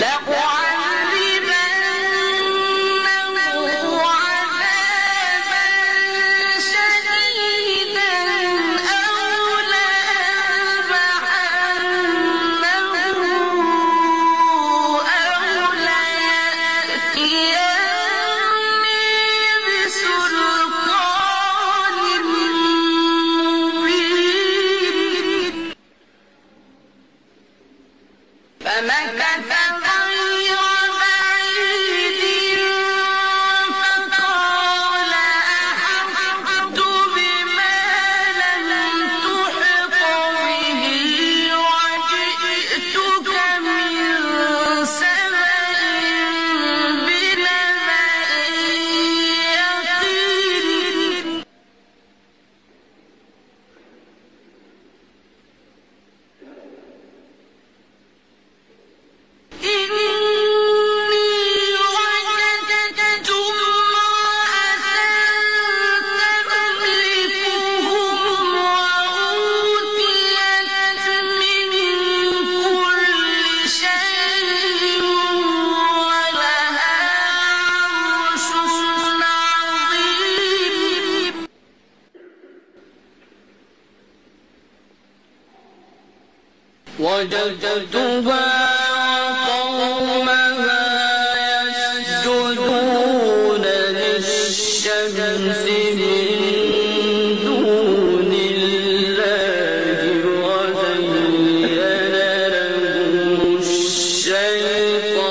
that one وجدتها قومها يسجدون للشمس من دون الله وزين لهم الشيطان.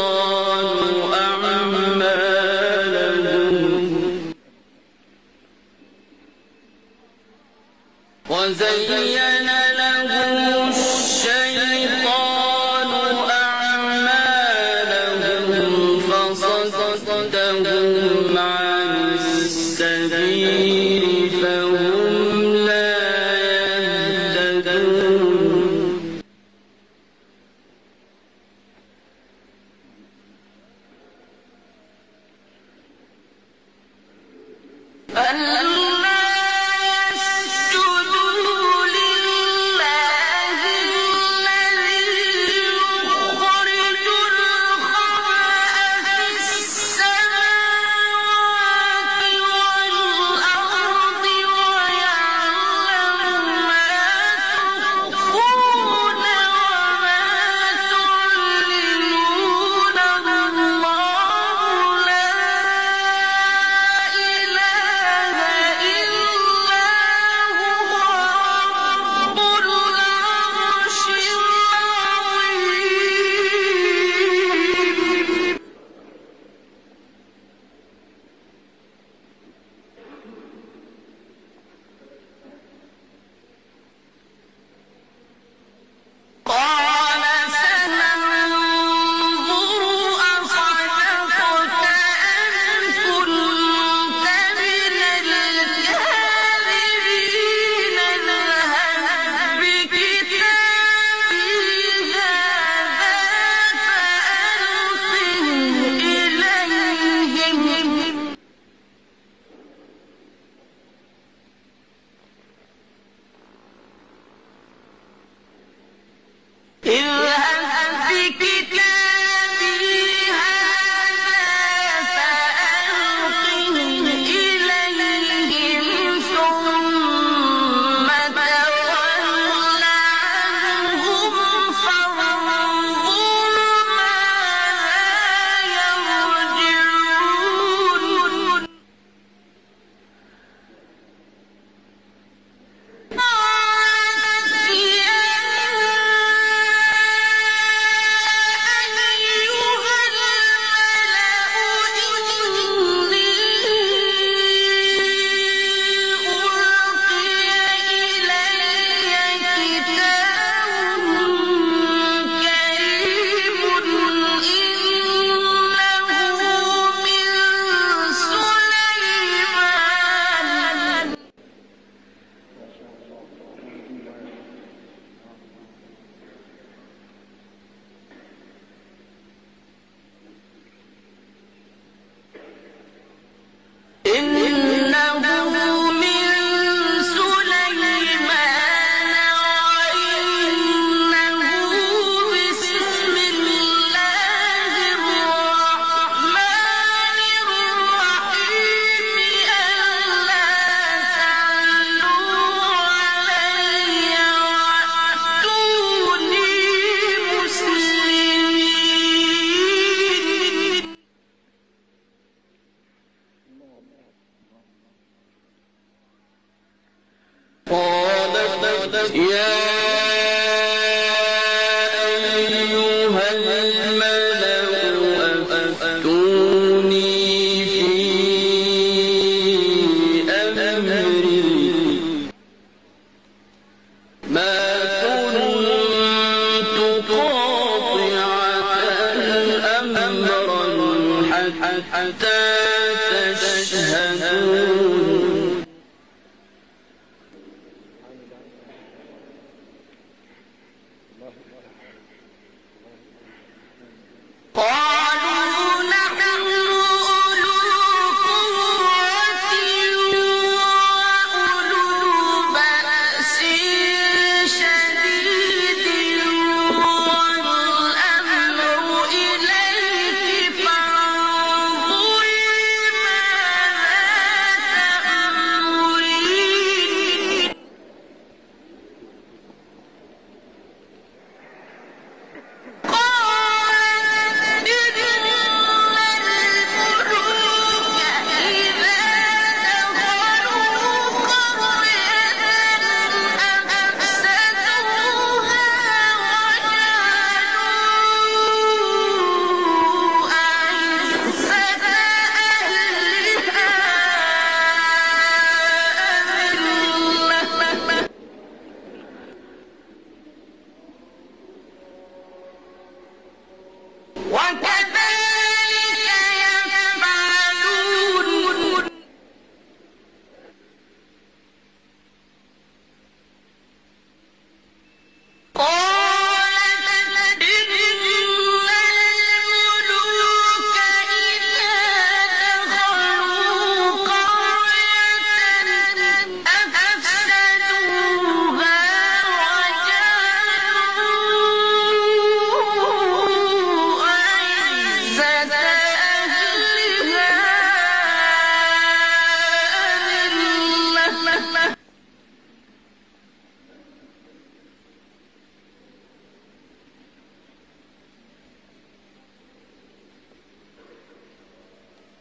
يا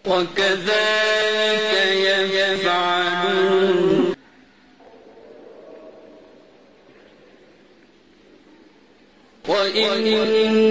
وكذلك يفعلون. وإني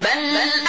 بل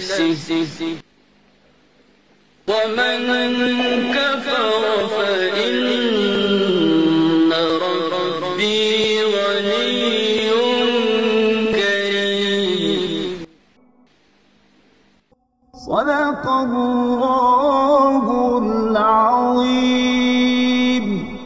sim, sim, sim.